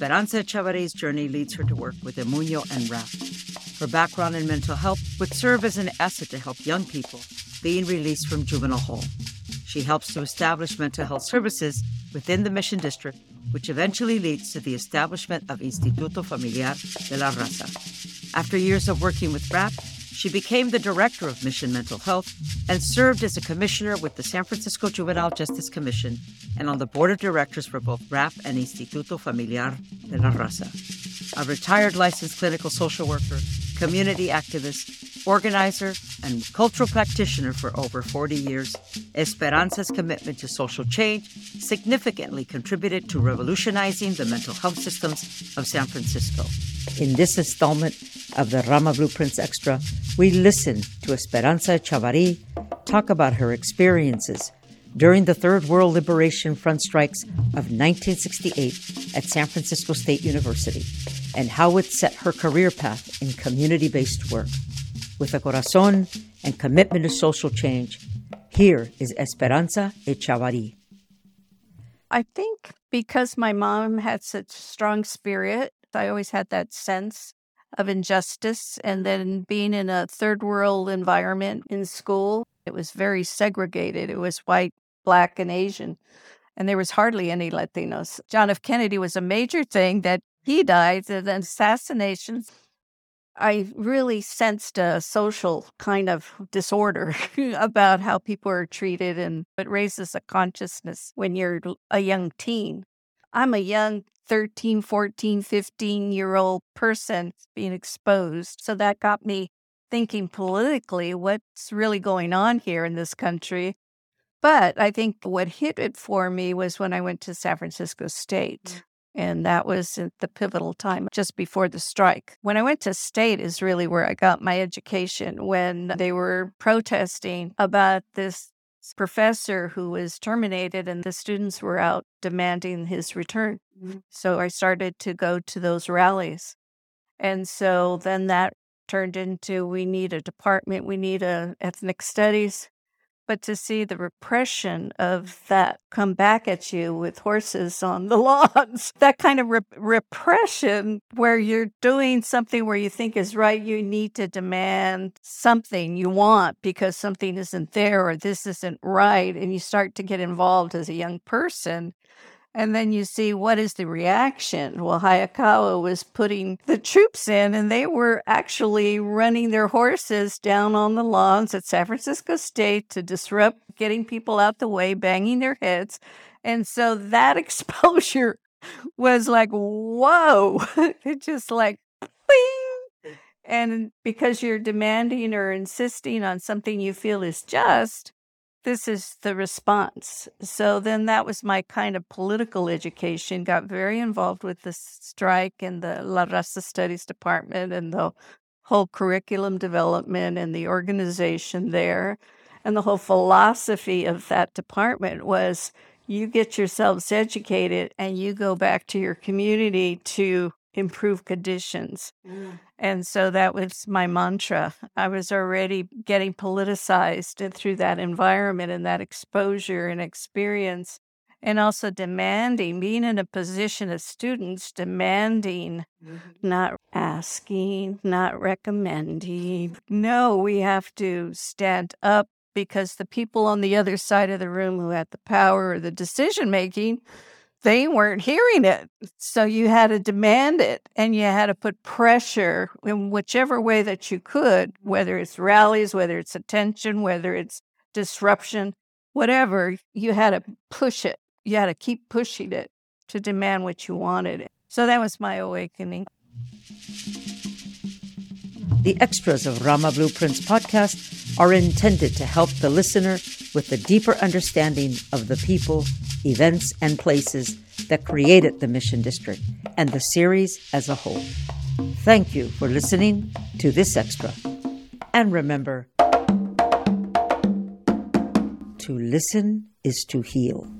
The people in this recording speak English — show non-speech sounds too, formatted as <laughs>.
Esperanza Echavarri's journey leads her to work with EMUNYO and RAP. Her background in mental health would serve as an asset to help young people being released from juvenile hall. She helps to establish mental health services within the Mission District, which eventually leads to the establishment of Instituto Familiar de la Raza. After years of working with RAP, she became the director of Mission Mental Health and served as a commissioner with the San Francisco Juvenile Justice Commission and on the board of directors for both RAP and Instituto Familiar de la Raza. A retired licensed clinical social worker, community activist, organizer, and cultural practitioner for over 40 years, Esperanza's commitment to social change significantly contributed to revolutionizing the mental health systems of San Francisco. In this installment of the Rama Blueprints Extra, we listen to Esperanza Echavarri talk about her experiences during the Third World Liberation Front strikes of 1968 at San Francisco State University and how it set her career path in community based work. With a corazon and commitment to social change, here is Esperanza Echavarri. I think because my mom had such strong spirit, I always had that sense of injustice. And then being in a third world environment in school, it was very segregated. It was white, black, and Asian. And there was hardly any Latinos. John F. Kennedy was a major thing that he died of assassinations. I really sensed a social kind of disorder <laughs> about how people are treated, and it raises a consciousness when you're a young teen. I'm a young 13, 14, 15 year old person being exposed. So that got me thinking politically what's really going on here in this country. But I think what hit it for me was when I went to San Francisco State. Mm. And that was at the pivotal time just before the strike. When I went to state is really where I got my education when they were protesting about this professor who was terminated and the students were out demanding his return. Mm-hmm. So I started to go to those rallies. And so then that turned into we need a department, we need a ethnic studies but to see the repression of that come back at you with horses on the <laughs> lawns, that kind of re- repression where you're doing something where you think is right, you need to demand something you want because something isn't there or this isn't right, and you start to get involved as a young person. And then you see what is the reaction. Well, Hayakawa was putting the troops in, and they were actually running their horses down on the lawns at San Francisco State to disrupt getting people out the way, banging their heads. And so that <laughs> exposure was like, whoa, <laughs> it just like, Bing! and because you're demanding or insisting on something you feel is just, this is the response. So then that was my kind of political education. Got very involved with the strike and the La Raza Studies Department and the whole curriculum development and the organization there. And the whole philosophy of that department was you get yourselves educated and you go back to your community to improve conditions. Mm. And so that was my mantra. I was already getting politicized through that environment and that exposure and experience, and also demanding, being in a position of students, demanding, mm-hmm. not asking, not recommending. No, we have to stand up because the people on the other side of the room who had the power or the decision making they weren't hearing it. So you had to demand it and you had to put pressure in whichever way that you could, whether it's rallies, whether it's attention, whether it's disruption, whatever, you had to push it. You had to keep pushing it to demand what you wanted. So that was my awakening. The extras of Rama Blueprints podcast are intended to help the listener with a deeper understanding of the people events, and places that created the Mission District and the series as a whole. Thank you for listening to this extra. And remember, to listen is to heal.